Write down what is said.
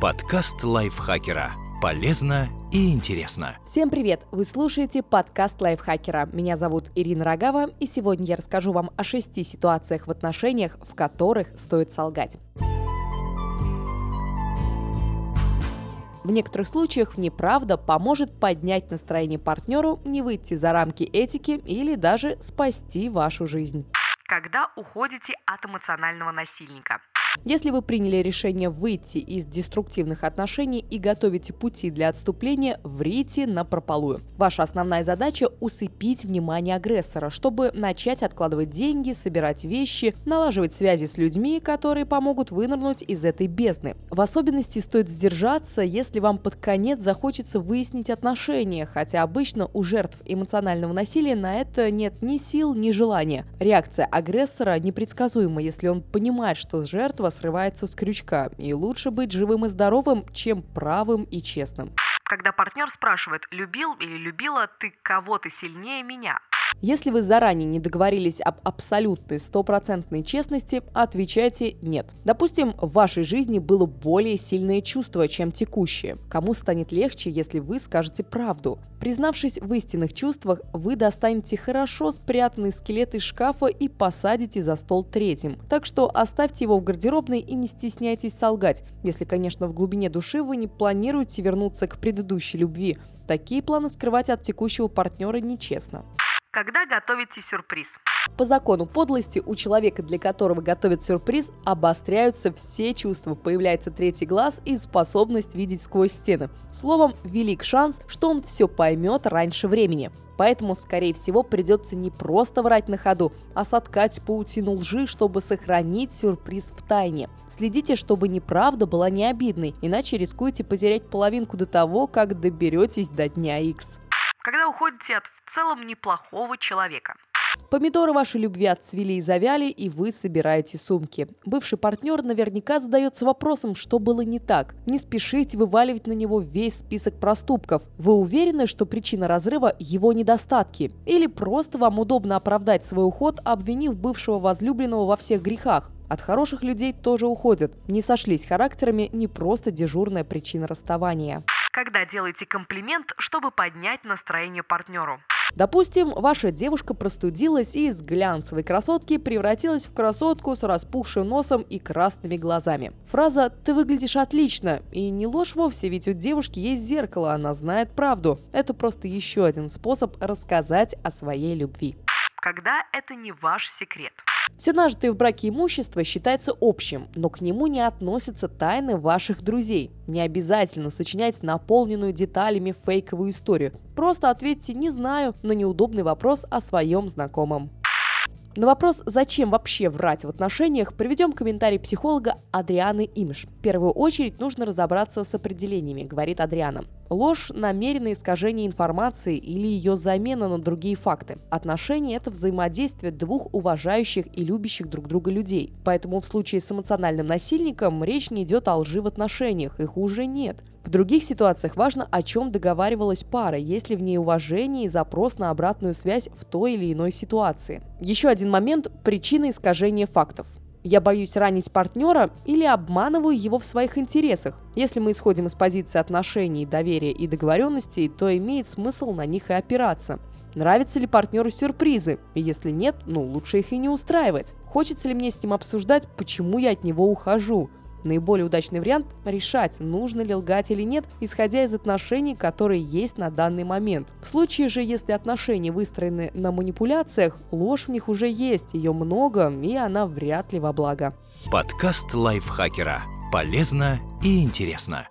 Подкаст лайфхакера. Полезно и интересно. Всем привет! Вы слушаете подкаст лайфхакера. Меня зовут Ирина Рогава, и сегодня я расскажу вам о шести ситуациях в отношениях, в которых стоит солгать. В некоторых случаях неправда поможет поднять настроение партнеру, не выйти за рамки этики или даже спасти вашу жизнь. Когда уходите от эмоционального насильника? Если вы приняли решение выйти из деструктивных отношений и готовите пути для отступления, врите на прополую. Ваша основная задача – усыпить внимание агрессора, чтобы начать откладывать деньги, собирать вещи, налаживать связи с людьми, которые помогут вынырнуть из этой бездны. В особенности стоит сдержаться, если вам под конец захочется выяснить отношения, хотя обычно у жертв эмоционального насилия на это нет ни сил, ни желания. Реакция агрессора непредсказуема, если он понимает, что жертва жертва срывается с крючка, и лучше быть живым и здоровым, чем правым и честным. Когда партнер спрашивает, любил или любила ты кого-то сильнее меня, если вы заранее не договорились об абсолютной стопроцентной честности, отвечайте «нет». Допустим, в вашей жизни было более сильное чувство, чем текущее. Кому станет легче, если вы скажете правду? Признавшись в истинных чувствах, вы достанете хорошо спрятанный скелет из шкафа и посадите за стол третьим. Так что оставьте его в гардеробной и не стесняйтесь солгать, если, конечно, в глубине души вы не планируете вернуться к предыдущей любви. Такие планы скрывать от текущего партнера нечестно. Когда готовите сюрприз? По закону подлости у человека, для которого готовят сюрприз, обостряются все чувства, появляется третий глаз и способность видеть сквозь стены. Словом, велик шанс, что он все поймет раньше времени. Поэтому, скорее всего, придется не просто врать на ходу, а соткать паутину лжи, чтобы сохранить сюрприз в тайне. Следите, чтобы неправда была не обидной, иначе рискуете потерять половинку до того, как доберетесь до дня X. Когда уходите от в целом неплохого человека. Помидоры вашей любви отцвели и завяли, и вы собираете сумки. Бывший партнер наверняка задается вопросом, что было не так. Не спешите вываливать на него весь список проступков. Вы уверены, что причина разрыва – его недостатки? Или просто вам удобно оправдать свой уход, обвинив бывшего возлюбленного во всех грехах? От хороших людей тоже уходят. Не сошлись характерами не просто дежурная причина расставания когда делаете комплимент, чтобы поднять настроение партнеру. Допустим, ваша девушка простудилась и из глянцевой красотки превратилась в красотку с распухшим носом и красными глазами. Фраза «ты выглядишь отлично» и не ложь вовсе, ведь у девушки есть зеркало, она знает правду. Это просто еще один способ рассказать о своей любви. Когда это не ваш секрет. Все нажитое в браке имущество считается общим, но к нему не относятся тайны ваших друзей. Не обязательно сочинять наполненную деталями фейковую историю. Просто ответьте «не знаю» на неудобный вопрос о своем знакомом. На вопрос, зачем вообще врать в отношениях, приведем комментарий психолога Адрианы Имш. В первую очередь нужно разобраться с определениями, говорит Адриана. Ложь – намеренное искажение информации или ее замена на другие факты. Отношения – это взаимодействие двух уважающих и любящих друг друга людей. Поэтому в случае с эмоциональным насильником речь не идет о лжи в отношениях, их уже нет. В других ситуациях важно, о чем договаривалась пара, есть ли в ней уважение и запрос на обратную связь в той или иной ситуации. Еще один момент – причина искажения фактов. Я боюсь ранить партнера или обманываю его в своих интересах. Если мы исходим из позиции отношений, доверия и договоренностей, то имеет смысл на них и опираться. Нравятся ли партнеру сюрпризы? И если нет, ну лучше их и не устраивать. Хочется ли мне с ним обсуждать, почему я от него ухожу? Наиболее удачный вариант – решать, нужно ли лгать или нет, исходя из отношений, которые есть на данный момент. В случае же, если отношения выстроены на манипуляциях, ложь в них уже есть, ее много, и она вряд ли во благо. Подкаст лайфхакера. Полезно и интересно.